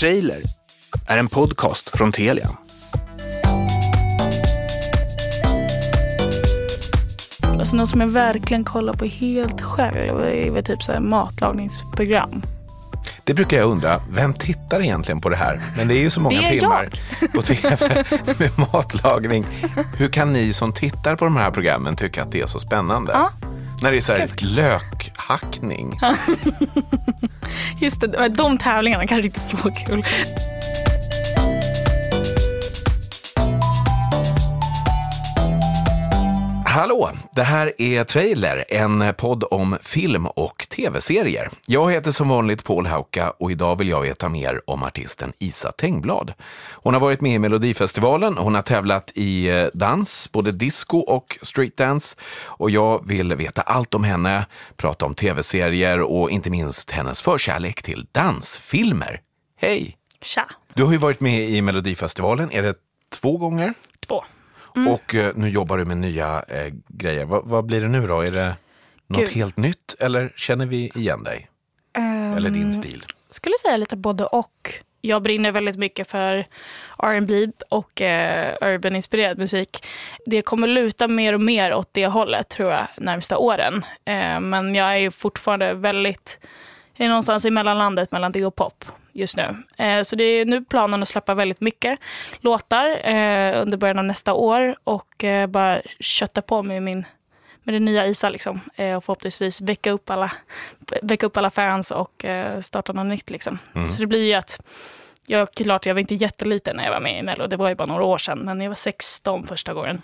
Trailer är en podcast från Telia. Alltså något som jag verkligen kollar på helt själv är väl typ så här matlagningsprogram. Det brukar jag undra, vem tittar egentligen på det här? Men det är ju så många timmar på tv med matlagning. Hur kan ni som tittar på de här programmen tycka att det är så spännande? Ja. När det är så här hackning. Just det, de tävlingarna kanske inte är så kul. Hallå! Det här är Trailer, en podd om film och tv-serier. Jag heter som vanligt Paul Hauka och idag vill jag veta mer om artisten Isa Tengblad. Hon har varit med i Melodifestivalen, hon har tävlat i eh, dans, både disco och streetdance. Och jag vill veta allt om henne, prata om tv-serier och inte minst hennes förkärlek till dansfilmer. Hej! Tja, Du har ju varit med i Melodifestivalen, är det två gånger? två. Och eh, nu jobbar du med nya eh, grejer. Va, vad blir det nu då? Är det något Gud. helt nytt eller känner vi igen dig? Eller din stil? skulle säga lite både och. Jag brinner väldigt mycket för R&B och eh, urban-inspirerad musik. Det kommer luta mer och mer åt det hållet tror jag närmsta åren. Eh, men jag är fortfarande väldigt, jag är någonstans i mellanlandet mellan det och pop just nu. Eh, så det är nu planen att släppa väldigt mycket låtar eh, under början av nästa år och eh, bara kötta på med min med det nya Isa liksom. Eh, och förhoppningsvis väcka upp alla, väcka upp alla fans och eh, starta något nytt. Liksom. Så det blir ju att, jag, klart jag var inte jätteliten när jag var med i Mello, det var ju bara några år sedan, men jag var 16 första gången.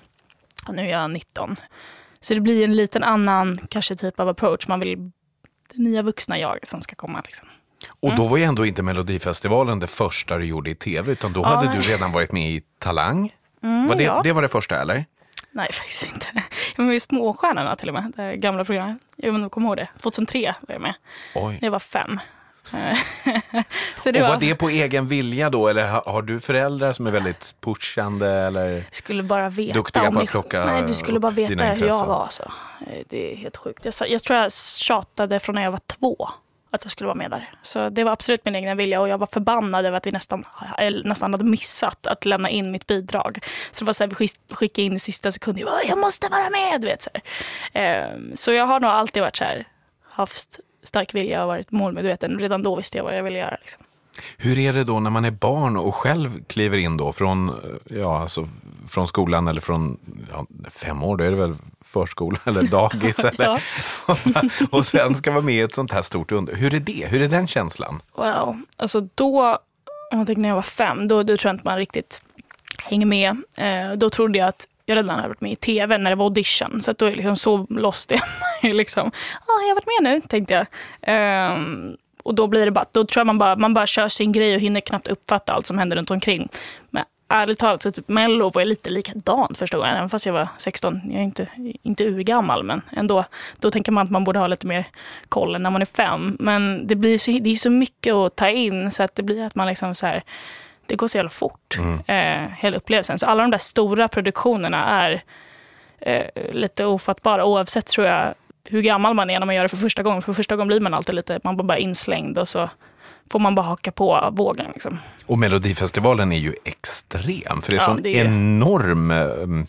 Och nu är jag 19. Så det blir en liten annan kanske typ av approach. Man vill det nya vuxna jag som ska komma. Liksom. Och då var ju ändå inte Melodifestivalen det första du gjorde i tv, utan då Ja, hade du redan varit med i Talang. var det, ja. det var det första eller? Nej, faktiskt inte. Jag var med i Småstjärnorna till och med, det gamla programmet. Jag vet inte om du kommer ihåg det. 2003 var jag med. Oj. Jag var fem. Och var var, det på egen vilja då, eller har, har du föräldrar som är väldigt pushande? Eller? skulle bara veta. Duktiga på att plocka Nej, du skulle bara veta hur jag var. Så. Eh, Det är helt sjukt. Jag, jag tror jag tjatade från när jag var två att jag skulle vara med där. Så det var absolut min egna vilja och jag var förbannad över att vi nästan, nästan hade missat att lämna in mitt bidrag. Så det var så här, vi skickade in i sista sekunden. Jag, bara, jag måste vara med! Du vet, så, här. Eh, så jag har nog alltid varit så här, haft stark vilja och varit målmedveten. Redan då visste jag vad jag ville göra. Liksom. Hur är det då när man är barn och själv kliver in då från, ja, alltså, från skolan eller från ja, fem år, då är det väl förskola eller dagis? eller? Och sen ska vara med i ett sånt här stort under. Hur är det? Hur är den känslan? Wow. Alltså då, om jag tänker när jag var fem, då, då tror jag inte man riktigt hänger med. Eh, då trodde jag att jag redan hade varit med i tv när det var audition. Så att då är liksom så lost mig. liksom, ah, jag har varit med nu, tänkte jag. Ehm, och då blir det bara, då tror jag man bara, man bara kör sin grej och hinner knappt uppfatta allt som händer runt omkring. Men ärligt talat, så typ Mello var jag lite likadan första gången, även fast jag var 16. Jag är inte, inte urgammal, men ändå. Då tänker man att man borde ha lite mer koll när man är fem. Men det blir så, det är så mycket att ta in, så att det blir att man liksom så här, det går så jävla fort, eh, hela upplevelsen. Så alla de där stora produktionerna är eh, lite ofattbara, oavsett tror jag hur gammal man är när man gör det för första gången. För första gången blir man alltid lite, man blir bara inslängd och så får man bara haka på vågen. Liksom. Och Melodifestivalen är ju extrem, för det är Ja, sån det är- enorm eh,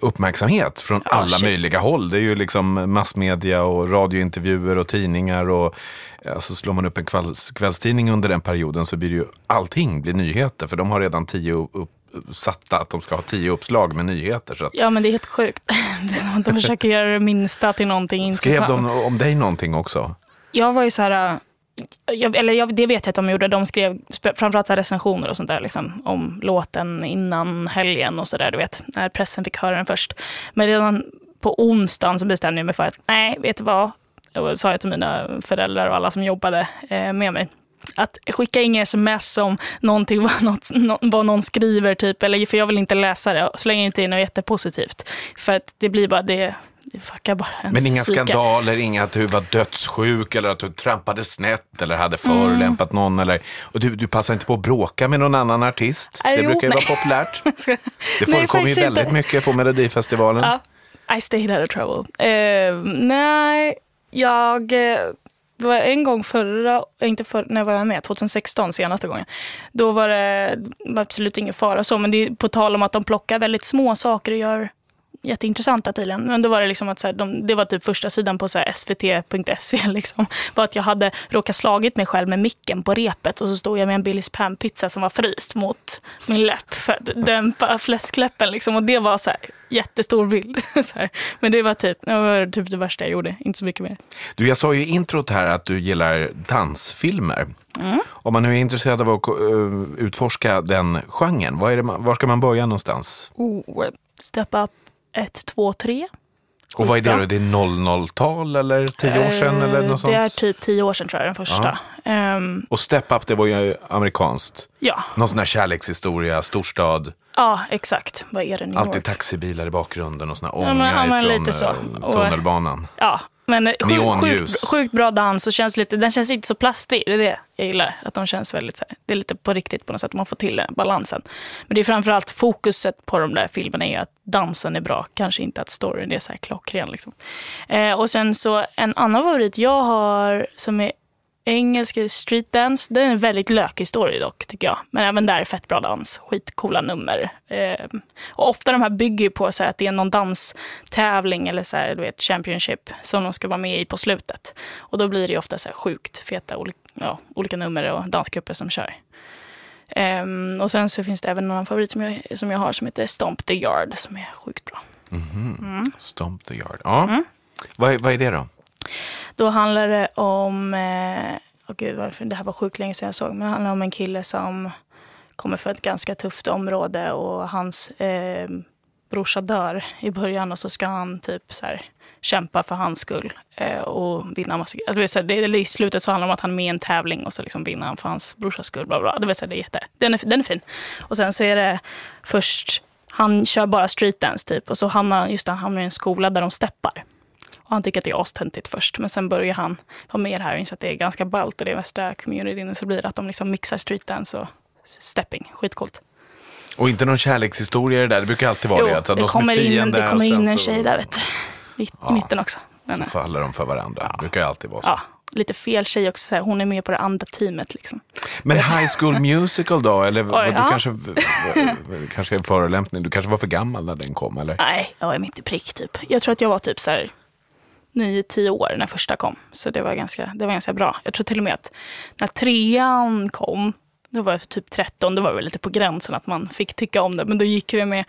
uppmärksamhet från Ja, alla shit. möjliga håll. Det är ju liksom massmedia och radiointervjuer och tidningar och alltså slår man upp en kvälls, kvällstidning under den perioden så blir det ju allting blir nyheter, för de har redan tio upp, satta att de ska ha tio uppslag med nyheter. Så att, Ja men det är helt sjukt. De försöker göra det minsta till någonting skrev de om dig någonting också? Jag var ju så här, jag, eller jag, det vet jag att de gjorde, de skrev framförallt så recensioner och sånt där liksom, om låten innan helgen och sådär, du vet, när pressen fick höra den först. Men redan på onsdagen så bestämde jag mig för att, nej, vet du vad? Och sa jag till mina föräldrar och alla som jobbade eh, med mig. Att skicka inga sms om någonting vad, något, nå- vad någon skriver, typ, eller, för jag vill inte läsa det, så länge det inte är något jättepositivt. För att det blir bara, det, det fuckar bara ens Men inga psyke. skandaler, inga att du var dödssjuk eller att du trampade snett eller hade förolämpat Mm. någon. Eller, och du, du passar inte på att bråka med någon annan artist. Nej, det jo, brukar ju nej. vara populärt. Det förekommer ju väldigt inte. mycket på Melodifestivalen. Ja, I stayed out of trouble. Eh, nej, jag... eh, det var en gång förra, inte för, när var jag med? 2016 senaste gången. Då var det var absolut ingen fara så, men det är på tal om att de plockar väldigt små saker och gör jätteintressanta tydligen. Men då var det liksom att så här, de, det var typ första sidan på svt.se. Liksom, var att jag hade råkat slagit mig själv med micken på repet och så stod jag med en Billys panpizza som var fryst mot min läpp för att dämpa fläskläppen. Liksom. Och det var så här, jättestor bild. så. Men det var, typ, det var typ det värsta jag gjorde, inte så mycket mer. Du, jag sa ju i introt här att du gillar dansfilmer. Mm. Om man nu är intresserad av att uh, utforska den genren, var, det, var ska man börja någonstans? Oh, step up 1, 2, 3. Och vad är det då? Det är 00-tal eller 10 år sedan eller något sånt? Eh, Det är typ tio år sedan tror jag, den första. Ehm, Och Step Up, det var ju amerikanskt. ja. Någon sån här kärlekshistoria, storstad, ja, exakt. Vad är det New alltid York? taxibilar i bakgrunden och såna ångar ja, men ifrån lite så. eh, Och- tunnelbanan. Ja, men sjukt, Neonljus. sjukt, sjukt bra dans och känns lite, den känns inte så plastig. Det är det jag gillar. Att de känns väldigt så här, det är lite på riktigt på något sätt. Man får till den balansen. Men det är framförallt fokuset på de där filmerna är att dansen är bra. Kanske inte att storyn är så här klockren. Liksom. Eh, och sen så en annan favorit jag har som är engelsk Street Dance. Den är en väldigt lökig story dock, tycker jag. Men även där är fett bra dans. Skitcoola nummer. Eh, och ofta de här bygger på så att det är någon danstävling eller så här, du vet, Championship som de ska vara med i på slutet. Och då blir det ofta så här sjukt feta oli- ja, olika nummer och dansgrupper som kör. Ehm, och sen så finns det även en annan favorit som jag, som jag har som heter Stomp the Yard som är sjukt bra. Stomp the Yard. Ja. Mm. Vad, vad är det då? Då handlar det om, eh, gud varför, det här var sjukt länge sedan jag såg, men det handlar om en kille som kommer från ett ganska tufft område och hans eh, brorsa dör i början och så ska han typ så här, kämpa för hans skull eh, och vinna massa alltså, det, det, I slutet så handlar det om att han är med i en tävling och så liksom vinner han för hans brorsas skull. Bla, bla. Du vet, så här, det är jätte, den, är, den är fin. Och sen så är det först, han kör bara streetdance typ och så hamnar han, just han hamnar i en skola där de steppar. Och han tycker att det är astöntigt först, men sen börjar han vara med här och inser att det är ganska ballt och det är värsta communityn. Så blir det att de liksom mixar streetdance och stepping. Skitcoolt. Och inte någon kärlekshistoria det där, det brukar alltid vara Jo, det. Alltså, det, de kommer in, det kommer in en tjej där vet du. I, Ja. mitten också. Den Så är, faller de för varandra. Det brukar ju alltid vara så. ja, lite fel tjej också. Så här, hon är med på det andra teamet. Liksom. Men High School Musical då? Eller var du ja. kanske, kanske en förolämpning? Du kanske var för gammal när den kom? Eller? Nej, jag var mitt i prick typ. Jag tror att jag var typ så här 9-10 år när första kom. Så det var, ganska, det var ganska bra. Jag tror till och med att när trean kom, då var jag typ 13, då var det lite på gränsen att man fick tycka om det. Men då gick vi med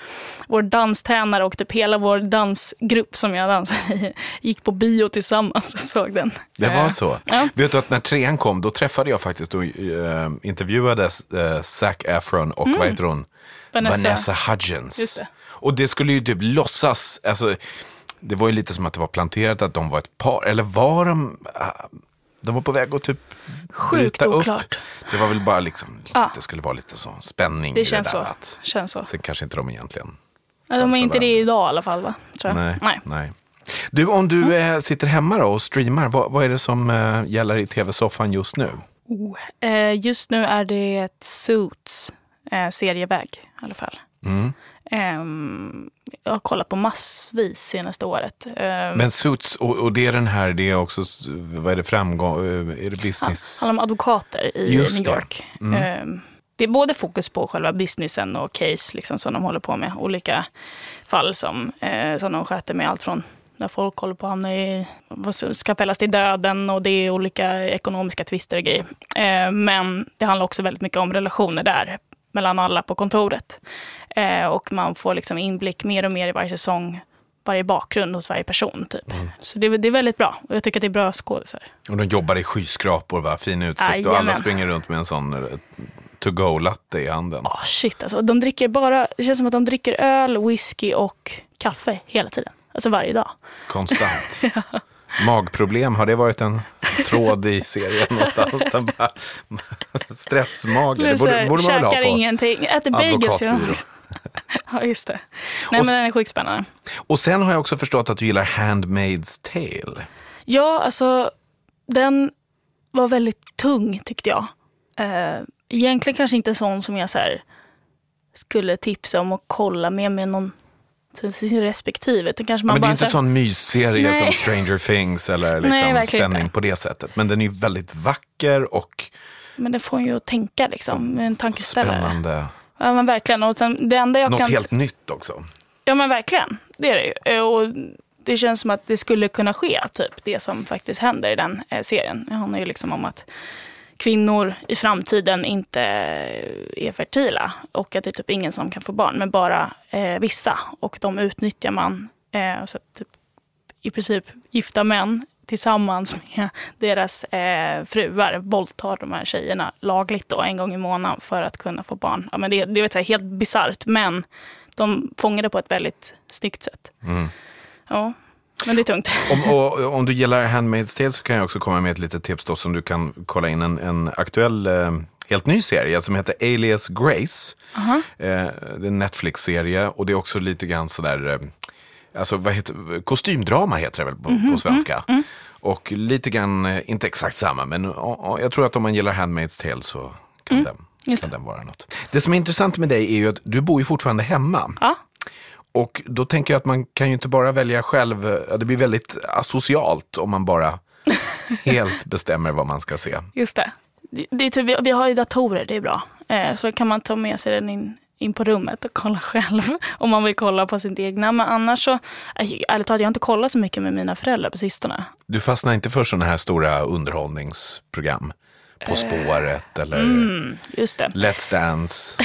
vår danstränare och typ hela vår dansgrupp som jag dansade i, gick på bio tillsammans och såg den. Det var Eh, så. Ja. Vet du att när trean kom, då träffade jag faktiskt och eh, intervjuade uh, Zac Efron och vad heter hon? Mm. Vanessa. Vanessa Hudgens. Just det. Och det skulle ju typ låtsas, alltså, det var ju lite som att det var planterat att de var ett par, eller var de, ah, de var på väg att typ Sjukt bryta upp. oklart. Det var väl bara liksom, Ja. det skulle vara lite så spänning i Det känns det där. så. Att, Känns så. sen kanske inte de egentligen Ja, de är inte det idag i alla fall va? Tror jag. Nej. Nej. nej. Du, om du Mm. eh, sitter hemma då och streamar, vad, vad är det som eh, gäller i tv-soffan just nu? Oh. Eh, just nu är det ett Suits eh, serieväg i alla fall. Mm. Ehm, jag har kollat på massvis senaste året. Ehm, Men Suits, och, och det är den här, det är också, vad är det, framgång, eh, är det ja, business? handlar om advokater i Just New det. York. Mm. Ehm, det är både fokus på själva businessen och case liksom, som de håller på med. Olika fall som, eh, som de sköter med allt från när folk håller på att hamna i, ska fällas till döden och det är olika ekonomiska tvister och grejer. Eh, men det handlar också väldigt mycket om relationer där mellan alla på kontoret. Eh, och man får liksom inblick mer och mer i varje säsong, varje bakgrund hos varje person. Typ. Mm. Så det, det är väldigt bra och jag tycker att det är bra skådisar. Och de jobbar i skyskrapor, va? fin utsikt och Jajamän. alla springer runt med en sån eh, to-go-latte i handen. Oh, shit alltså. De dricker bara, det känns som att de dricker öl, whisky och kaffe hela tiden. Alltså varje dag. Konstant. Magproblem, har det varit en tråd i serien någonstans? Den bara, stressmage, det borde, borde man väl ha på ingenting, äter bagels. ja, just det. Nej, Och men den är sjukspännande. Och sen har jag också förstått att du gillar Handmaid's Tale. Ja, alltså den var väldigt tung tyckte jag. Eh, egentligen kanske inte sån som jag så här, skulle tipsa om att kolla med med någon till sin respektive. Det kanske man Men det är bara inte så sån mysserie Nej. som Stranger Things eller Nej, liksom verkligen spänning inte. på det sättet. Men den är ju väldigt vacker och Men det får ju att tänka liksom, en tankeställare. spännande. Ja men verkligen. Och sen, det enda jag Något kan... helt nytt också. Ja men verkligen, det är det ju. Eh, Och det känns som att det skulle kunna ske, typ det som faktiskt händer i den eh, serien. Det handlar ju liksom om att kvinnor i framtiden inte är fertila och att det är typ ingen som kan få barn, men bara eh, vissa. Och de utnyttjar man, eh, så typ, i princip gifta män tillsammans med deras eh, fruar våldtar de här tjejerna lagligt då, en gång i månaden för att kunna få barn. Ja, men det, det är helt bisarrt, men de fångar det på ett väldigt snyggt sätt. Mm. Ja, men det är tungt. Om, och, om du gillar Handmaid's Tale så kan jag också komma med ett litet tips då som du kan kolla in. En, en aktuell, eh, helt ny serie som heter Alias Grace. Eh, det är en Netflix-serie och det är också lite grann sådär, eh, alltså vad heter, kostymdrama heter det väl på, Mhm, på svenska. mm, Och lite grann, inte exakt samma, men jag tror att om man gillar Handmaid's Tale så kan, den, Mm, just kan den vara något. Det som är intressant med dig är ju att du bor ju fortfarande hemma. Ja, Och då tänker jag att man kan ju inte bara välja själv. Det blir väldigt asocialt om man bara helt bestämmer vad man ska se. just det. det, är typ, vi, har ju datorer, det är bra. Eh, så kan man ta med sig den in, in på rummet och kolla själv om man vill kolla på sitt egna. Men annars så, eh, ärligt talat, jag har inte kollat så mycket med mina föräldrar på sistone. Du fastnar inte för sådana här stora underhållningsprogram? På spåret eller Mm, just det. Let's Dance?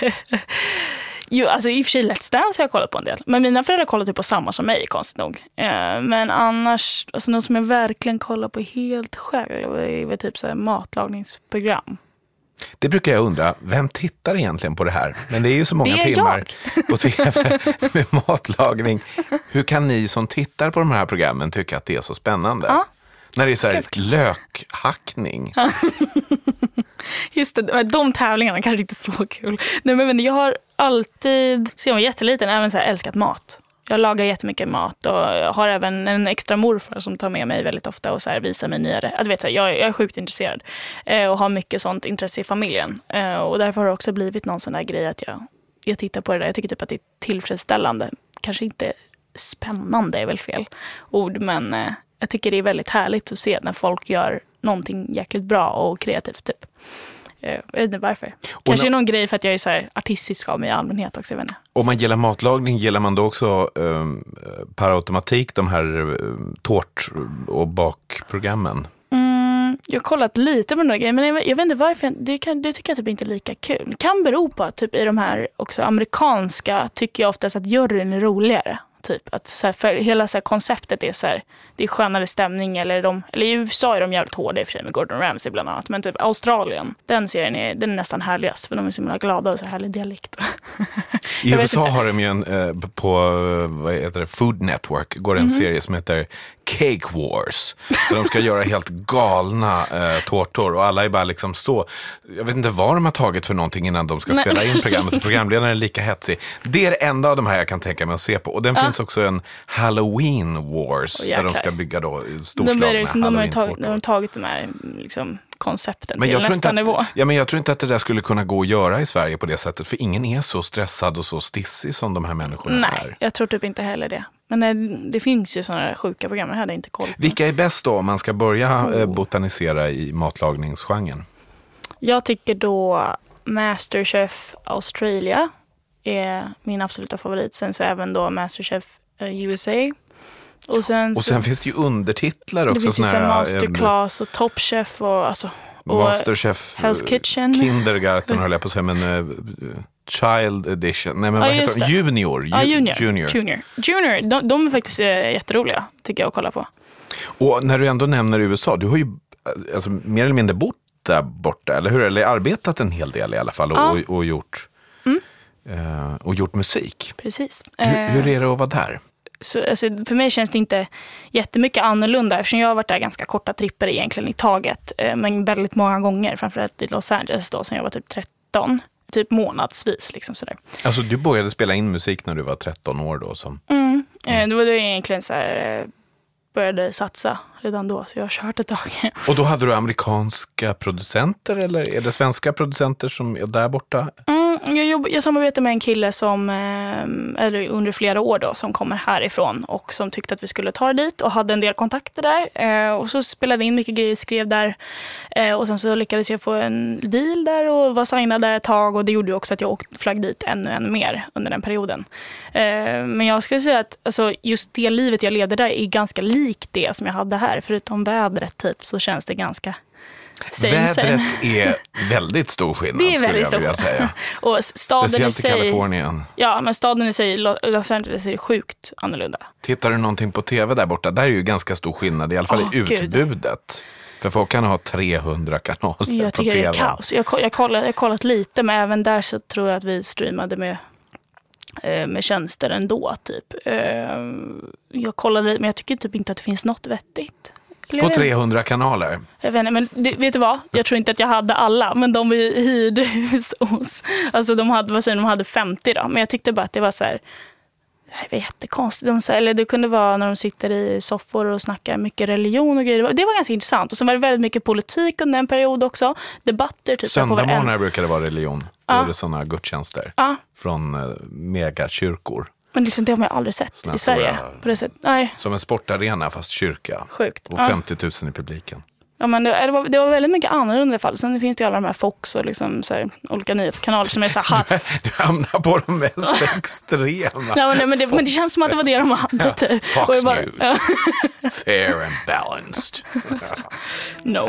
Jo, alltså i och för sig Let's Dance har jag kollat på en del. Men mina föräldrar kollar typ på samma som mig, konstigt nog. Eh, men annars, alltså något som jag verkligen kollar på helt själv är väl typ så här matlagningsprogram. Det brukar jag undra, vem tittar egentligen på det här? Men det är ju så många timmar på tv med matlagning. Hur kan ni som tittar på de här programmen tycka att det är så spännande? Ja. När det är så här lökhackning. Just det, de tävlingarna kanske inte är så kul. Nej, men jag har alltid, sen jag var jätteliten, även så här, älskat mat. Jag lagar jättemycket mat och jag har även en extra morfar som tar med mig väldigt ofta och så här visar mig nya. Du vet, jag, jag är sjukt intresserad eh, och har mycket sånt intresse i familjen. Eh, och därför har det också blivit någon sån där grej att jag, jag tittar på det där. Jag tycker typ att det är tillfredsställande. Kanske inte spännande är väl fel ord, men eh, jag tycker det är väldigt härligt att se när folk gör någonting jäkligt bra och kreativt. Typ. Eh, Jag vet inte varför. Kanske när- någon grej för att jag är så artistisk av mig i allmänhet också. Jag. Om man gillar matlagning, gillar man då också um, per automatik de här um, tårt och bakprogrammen? Mm, jag har kollat lite på den där grejen, men jag, jag vet inte varför. jag- Det, kan, det tycker jag typ inte är lika kul. Det kan bero på att typ i de här också amerikanska tycker jag oftast att juryn är roligare. Typ att så här, för hela så här, konceptet är så här, det är skönare stämning. Eller, de, eller i USA är de jävligt hårda i och för sig med Gordon Ramsay bland annat. Men typ Australien, den serien är, den är nästan härligast för de är så himla glada och så härlig dialekt. I USA inte. har de ju en, eh, på eh, vad heter det, Food Network går det en Mhm. serie som heter Cake Wars. Där de ska göra helt galna eh, tårtor och alla är bara liksom så. Jag vet inte vad de har tagit för någonting innan de ska Nej. spela in programmet. Och Programledaren är lika hetsig. Det är det enda av de här jag kan tänka mig att se på. Och den finns också en Halloween Wars Åh, där de ska bygga då storslagna liksom, de, har tagit, de har tagit de här liksom, koncepten Men till nästa inte nivå. att, ja, men jag tror inte att det där skulle kunna gå att göra i Sverige på det sättet. För ingen är så stressad och så stissig som de här människorna Nej, är. jag tror typ inte heller det. Men det, det finns ju sådana sjuka program, det hade inte koll på. Vilka är bäst då om man ska börja Oh. eh, botanisera i matlagningsgenren? Jag tycker då Masterchef Australia är min absoluta favorit. Sen så även då Masterchef eh, USA. Och sen, Och så, sen finns det ju undertitlar det också. finns ju så här eh, Masterclass och Top Chef och alltså. Och, Masterchef. Hell's eh, Kitchen. Kindergarten höll jag på att säga, men Child Edition. Nej, men vad heter de? det. Junior. Ju- Ja, junior. junior. Junior. Junior. De, de är faktiskt jätteroliga, tycker jag att kolla på. Och när du ändå nämner USA, du har ju alltså, mer eller mindre bott där borta, eller hur? Eller arbetat en hel del i alla fall och, Ja. Och, och gjort, och gjort musik. Precis. Hur, Eh, hur är det att vara där? så, alltså, för mig känns det inte jättemycket annorlunda eftersom jag har varit där ganska korta tripper egentligen i taget. Eh, men väldigt många gånger, framförallt i Los Angeles då, sen jag var typ 13. Typ månadsvis. Liksom sådär. Alltså, du började spela in musik när du var 13 år då? Som, Mm. Eh, det var då jag egentligen så här, eh, började satsa redan då, så jag har kört ett tag. och då hade du amerikanska producenter eller är det svenska producenter som är där borta? Mm, Mm, jag, jobb, jag samarbetar med en kille som, eh, eller under flera år då, som kommer härifrån och som tyckte att vi skulle ta det dit och hade en del kontakter där. Eh, och så spelade vi in mycket grejer, skrev där eh, och sen så lyckades jag få en deal där och var signad där ett tag och det gjorde också att jag flög dit ännu, ännu mer under den perioden. Men jag skulle säga att alltså, just det livet jag levde där är ganska likt det som jag hade här. Förutom vädret typ så känns det ganska Same, Vädret same. är väldigt stor skillnad Det är skulle jag vilja säga. Och staden Speciellt i sig, Kalifornien. Ja, men staden i sig, Lo- Los Angeles, är sjukt annorlunda. Tittar du någonting på tv där borta, där är ju ganska stor skillnad, i alla fall Åh, i gud. utbudet. För folk kan ha 300 kanaler Jag på tycker det tv. är kaos. Jag har jag kollat, jag kollat lite, men även där så tror jag att vi streamade med, eh, med tjänster ändå. Typ. Eh, Jag kollade, men jag tycker typ inte att det finns något vettigt. På jag vet- 300 kanaler. Jag vet inte, men det, vet du vad? Jag tror inte att jag hade alla, men de vi hyrde hos oss, alltså de hade, vad säger, de de hade 50 då, men jag tyckte bara att det var så här, det var jättekonstigt. De, eller det kunde vara när de sitter i soffor och snackar mycket religion och grejer. Det var, det var ganska intressant. Och sen var det väldigt mycket politik under en period också. Debatter. Typ, Söndagsmorgnar brukar det vara religion. Då Ja. är det sådana gudstjänster Ja, från eh, megakyrkor. Men liksom, det har man ju aldrig sett Såna i Sverige. stora- På det sättet. Nej, Som en sportarena fast kyrka. sjukt. Och Ja. 50 000 i publiken. Ja, men det, det, var, det var väldigt mycket annorlunda i fall. Sen finns det ju alla de här Fox och liksom, så här, olika nyhetskanaler som är så här, Du hamnar på de mest extrema. Ja, men, men, det, men det känns som att det var det de hade. Typ. Fox bara, News. Fair and balanced. no.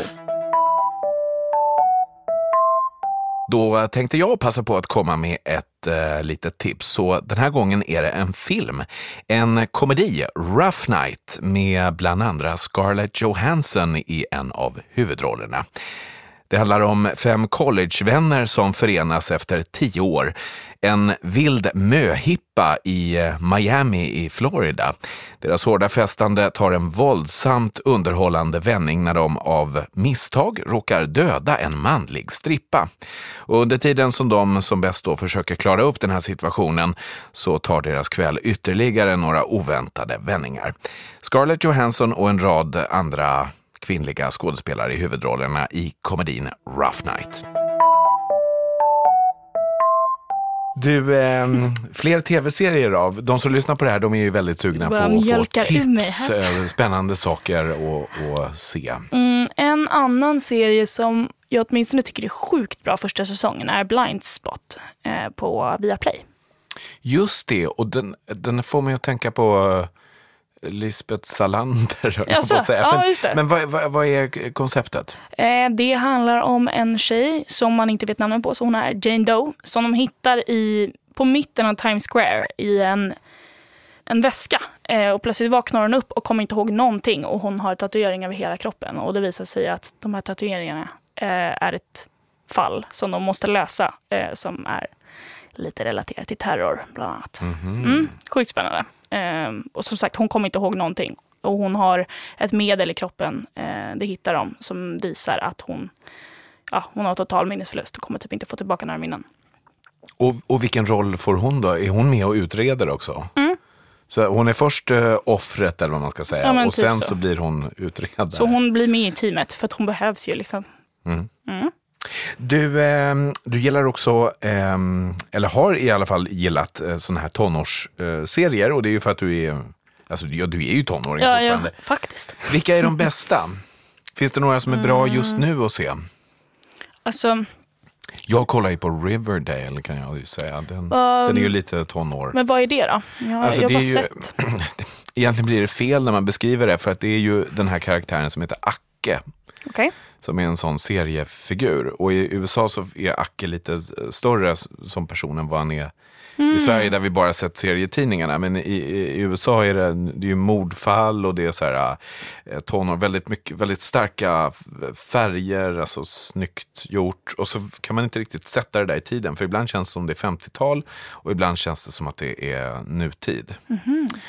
Då tänkte jag passa på att komma med ett eh, litet tips. Så den här gången är det en film. En komedi, Rough Night, med bland andra Scarlett Johansson i en av huvudrollerna. Det handlar om fem collegevänner som förenas efter tio år. En vild möhippa i eh, Miami i Florida. Deras hårda festande tar en våldsamt underhållande vändning när de av misstag råkar döda en manlig strippa. Och under tiden som de som bäst då försöker klara upp den här situationen så tar deras kväll ytterligare några oväntade vändningar. Scarlett Johansson och en rad andra kvinnliga skådespelare i huvudrollerna i komedin Rough Night. Du, ehm, fler tv-serier av. De som lyssnar på det här, de är ju väldigt sugna på att få tips, eh, spännande saker att att se. Mm, en annan serie som jag åtminstone tycker är sjukt bra första säsongen är Blind Spot eh, på Viaplay. Just det, och den, den får mig att tänka på eh, Lisbeth Salander. jag att säga. Ja, men, just det. men vad, vad, vad är konceptet? Eh, det handlar om en tjej som man inte vet namnet på, så hon är Jane Doe, som de hittar i, på mitten av Times Square i en, en väska. Eh, och plötsligt vaknar hon upp och kommer inte ihåg någonting och hon har tatueringar över hela kroppen. Och det visar sig att de här tatueringarna eh, är ett fall som de måste lösa, eh, som är lite relaterat till terror bland annat. Mm, sjukt spännande. Eh, och som sagt, hon kommer inte ihåg någonting. Och hon har ett medel i kroppen, eh, det hittar de, som visar att hon, ja, hon har total minnesförlust och kommer typ inte få tillbaka några minnen. Och, och vilken roll får hon då? Är hon med och utreder också? Så hon är först eh, offret eller vad man ska säga Mm. Ja, och typ sen så. så. blir hon utredare. Så hon blir med i teamet för att hon behövs ju. Liksom. Du, ehm, du gillar också, ehm, eller har i alla fall gillat eh, sådana här tonårsserier eh, serier, och det är ju för att du är, alltså ja, du är ju tonåring Ja, ja, fortfarande. faktiskt. Vilka är de bästa? Finns det några som är bra just Mm. nu att se? Alltså, Jag kollar ju på Riverdale kan jag ju säga. Den, Um, den är ju lite tonår. men vad är det då? Jag, Alltså, jag har det bara är ju- sett. Egentligen blir det fel när man beskriver det för att det är ju den här karaktären som heter Acke. Okej. som är en sån seriefigur. Och i USA så är Acke lite eh, större som person än vad han är i Sverige där vi bara sett serietidningarna. Men i, i USA är det, det är ju mordfall och det är så här, eh, tonår, väldigt, mycket, väldigt starka färger, alltså snyggt gjort. Och så kan man inte riktigt sätta det där i tiden. För ibland känns det som det är 50-tal och ibland känns det som att det är nutid.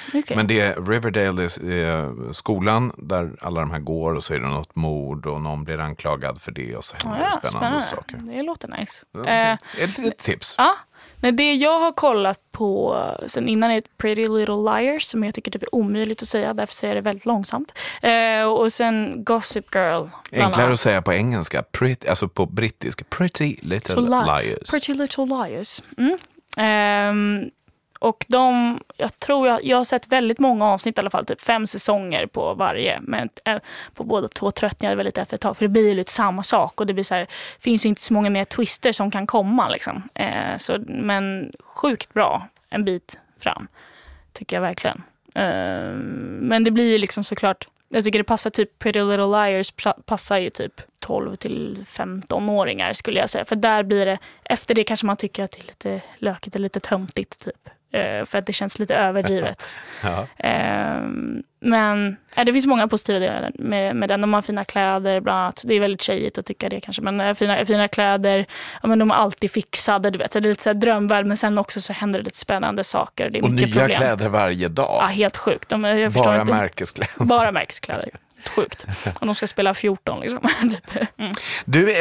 Okej. Men det är Riverdale, det är skolan där alla de här går och så är det något mord och någon blir anklagad för det och så händer Ja, det spännande, spännande. saker. Det låter nice. Ja, Eh, Ett litet tips. ja, Nej, det jag har kollat på sen innan är Pretty Little Liars som jag tycker typ är omöjligt att säga, därför säger jag det väldigt långsamt. Eh, och sen Gossip Girl. Enklare att säga på engelska, pretty, alltså på brittiska, pretty little li- liars. Pretty Little Liars. Mm. Ehm, och de, jag tror jag, jag har sett väldigt många avsnitt i alla fall, typ fem säsonger på varje. Men eh, på båda två tröttnade jag lite efter ett tag, för det blir ju lite samma sak och det blir så här, finns inte så många mer twister som kan komma. Liksom. Eh, så, men sjukt bra en bit fram, tycker jag verkligen. Eh, men det blir ju liksom såklart, jag tycker det passar typ Pretty Little Liars passar ju typ 12 till 15-åringar skulle jag säga. För där blir det, efter det kanske man tycker att det är lite lökigt eller lite töntigt typ. Eh, för att det känns lite överdrivet. Ja. Ehm, men eh, det finns många positiva delar med, med den. De har fina kläder bland annat. Det är väldigt tjejigt att tycka det kanske. Men eh, fina, fina kläder, ja, men de är alltid fixade. Du vet. Det är lite så drömvärld men sen också så händer det lite spännande saker. Det är Och nya problem. kläder varje dag. Ja, helt sjukt. De, jag Bara inte. märkeskläder. Bara märkeskläder. Sjukt. Och de ska spela 14 liksom. Typ. Mm. Du,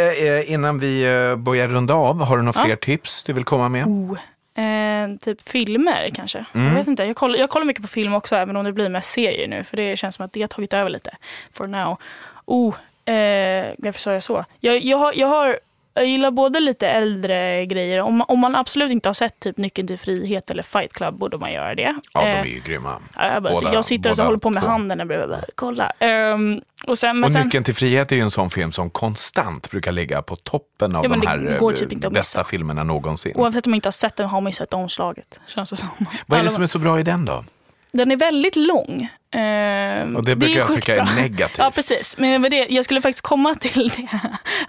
innan vi börjar runda av, har du några Ja. fler tips du vill komma med? Oh. Eh, typ filmer kanske. Mm. Jag vet inte. Jag kollar, jag kollar mycket på film också även om det blir mest serier nu. För det känns som att det har tagit över lite. For now. Oh, eh, varför sa jag så? Jag, jag, har, jag, har, jag gillar både lite äldre grejer. Om, man- om man absolut inte har sett typ Nyckeln till frihet eller Fight Club borde man göra det. Ja, de Eh, är ju grymma. ja, jag, bara, båda- jag sitter och så håller på med två. handen och bara, Kolla. Ehm, och sen, Och sen, Nyckeln till frihet är ju en sån film som konstant brukar ligga på toppen av Ja, de här eh, typ att bästa filmerna någonsin. oavsett om man inte har sett den har man ju sett omslaget. Känns det som. Vad är det som är så bra i den då? Den är väldigt lång. Ehm, Och det brukar jag sjukt tycka är bra. negativt. Ja, precis. Men det, jag skulle faktiskt komma till det.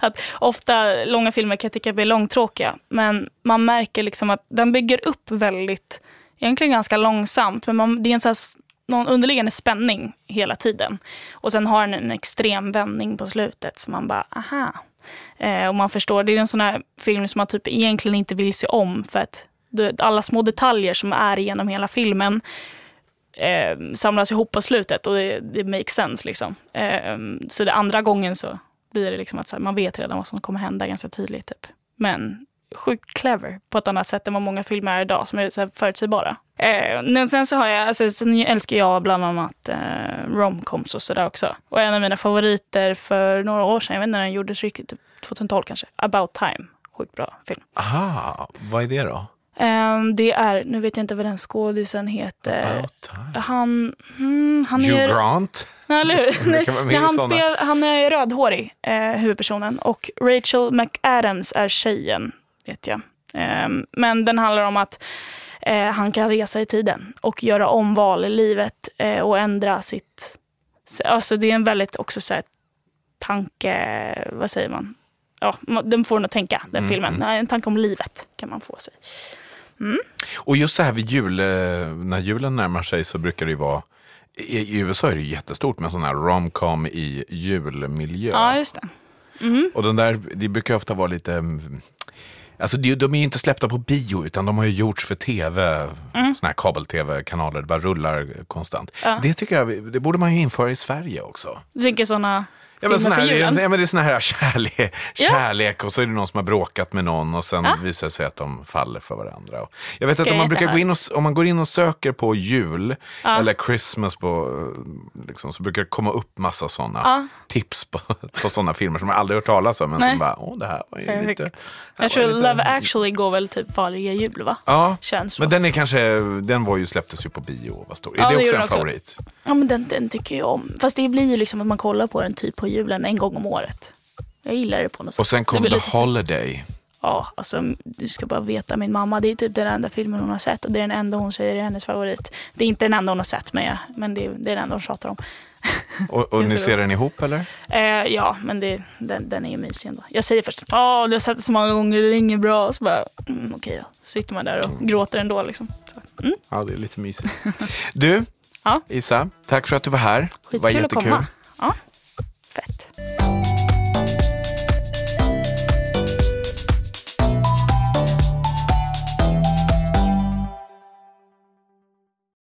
Att ofta långa filmer kan jag tycka blir långtråkiga. Men man märker liksom att den bygger upp väldigt, egentligen ganska långsamt. Men man, det är en sån här, någon underliggande spänning hela tiden. Och sen har den en extrem vändning på slutet. Så man bara, aha. Eh, och man förstår, det är en sån här film som man typ egentligen inte vill se om. För att det- alla små detaljer som är genom hela filmen eh, samlas ihop på slutet och det, det makes sense. Liksom. Eh, så det andra gången så blir det liksom att så här, man vet redan vad som kommer hända ganska tydligt. Typ. Men sjukt clever på ett annat sätt än vad många filmer är idag som är så här förutsägbara. Eh, sen så har jag, alltså, sen älskar jag bland annat eh, romcoms och sådär också. Och en av mina favoriter för några år sedan, jag vet inte när den gjordes riktigt, typ 2012 kanske, About time. Sjukt bra film. Aha, vad är det då? Ehm, det är, nu vet jag inte vad den skådisen heter. Han, hmm, han Hugh är... Grant. Eller hur? Han Nej, spel, han är rödhårig, eh, huvudpersonen. Och Rachel McAdams är tjejen, vet jag. Ehm, men den handlar om att eh, han kan resa i tiden och göra omval i livet eh, och ändra sitt... Alltså det är en väldigt också så här, tanke... Vad säger man? Ja, den får en att tänka, den Mm, filmen. Nej, En tanke om livet kan man få sig. Och just så här vid jul, eh, när julen närmar sig så brukar det ju vara i, USA är det jättestort med sån här romcom i julmiljö. Ja, just det. Och den där, det brukar ofta vara lite... mm, Alltså de, de är ju inte släppta på bio utan de har ju gjorts för tv, Mm. såna här kabel-tv-kanaler, det bara rullar konstant. Ja. Det tycker jag, det borde man ju införa i Sverige också. Du tänker sådana Ja, men sån här, ja, men det är sån här kärlek, Ja. kärlek och så är det någon som har bråkat med någon och sen Ja. visar det sig att de faller för varandra. Och Jag vet att Ska om man, brukar gå in och, om man går in och söker på jul Ja. eller Christmas på, eh, liksom, så brukar det komma upp massa sådana Ja. tips på, på sådana filmer som man aldrig hört talas om. Men Nej. som bara, åh det här var ju Perfekt. lite... Jag tror lite- Love actually går väl typ varje jul va? Ja, Känns så. men den är kanske, den var ju, släpptes ju på bio var stor. Är Ja, det också en också. favorit? Ja men den, den tycker jag om. Fast det blir ju liksom att man kollar på den typ på julen en gång om året. Jag gillar det på något sätt. Och sen kom The lite- Holiday. Ja, alltså du ska bara veta min mamma, det är typ den enda filmen hon har sett och det är den enda hon säger är hennes favorit. Det är inte den enda hon har sett men, jag, men det, är, det är den enda hon tjatar om. Och, och ni ser den ihop eller? Eh, ja, men det, den, den är ju mysig ändå. Jag säger först ja, du har sett det så många gånger, det är inget bra. Så bara, mm, okej då. Så sitter man där och gråter ändå liksom. Så, mm, Ja, det är lite mysigt. Du, Ja. Isa, tack för att du var här. det var skitkul att jättekul. komma. Ja.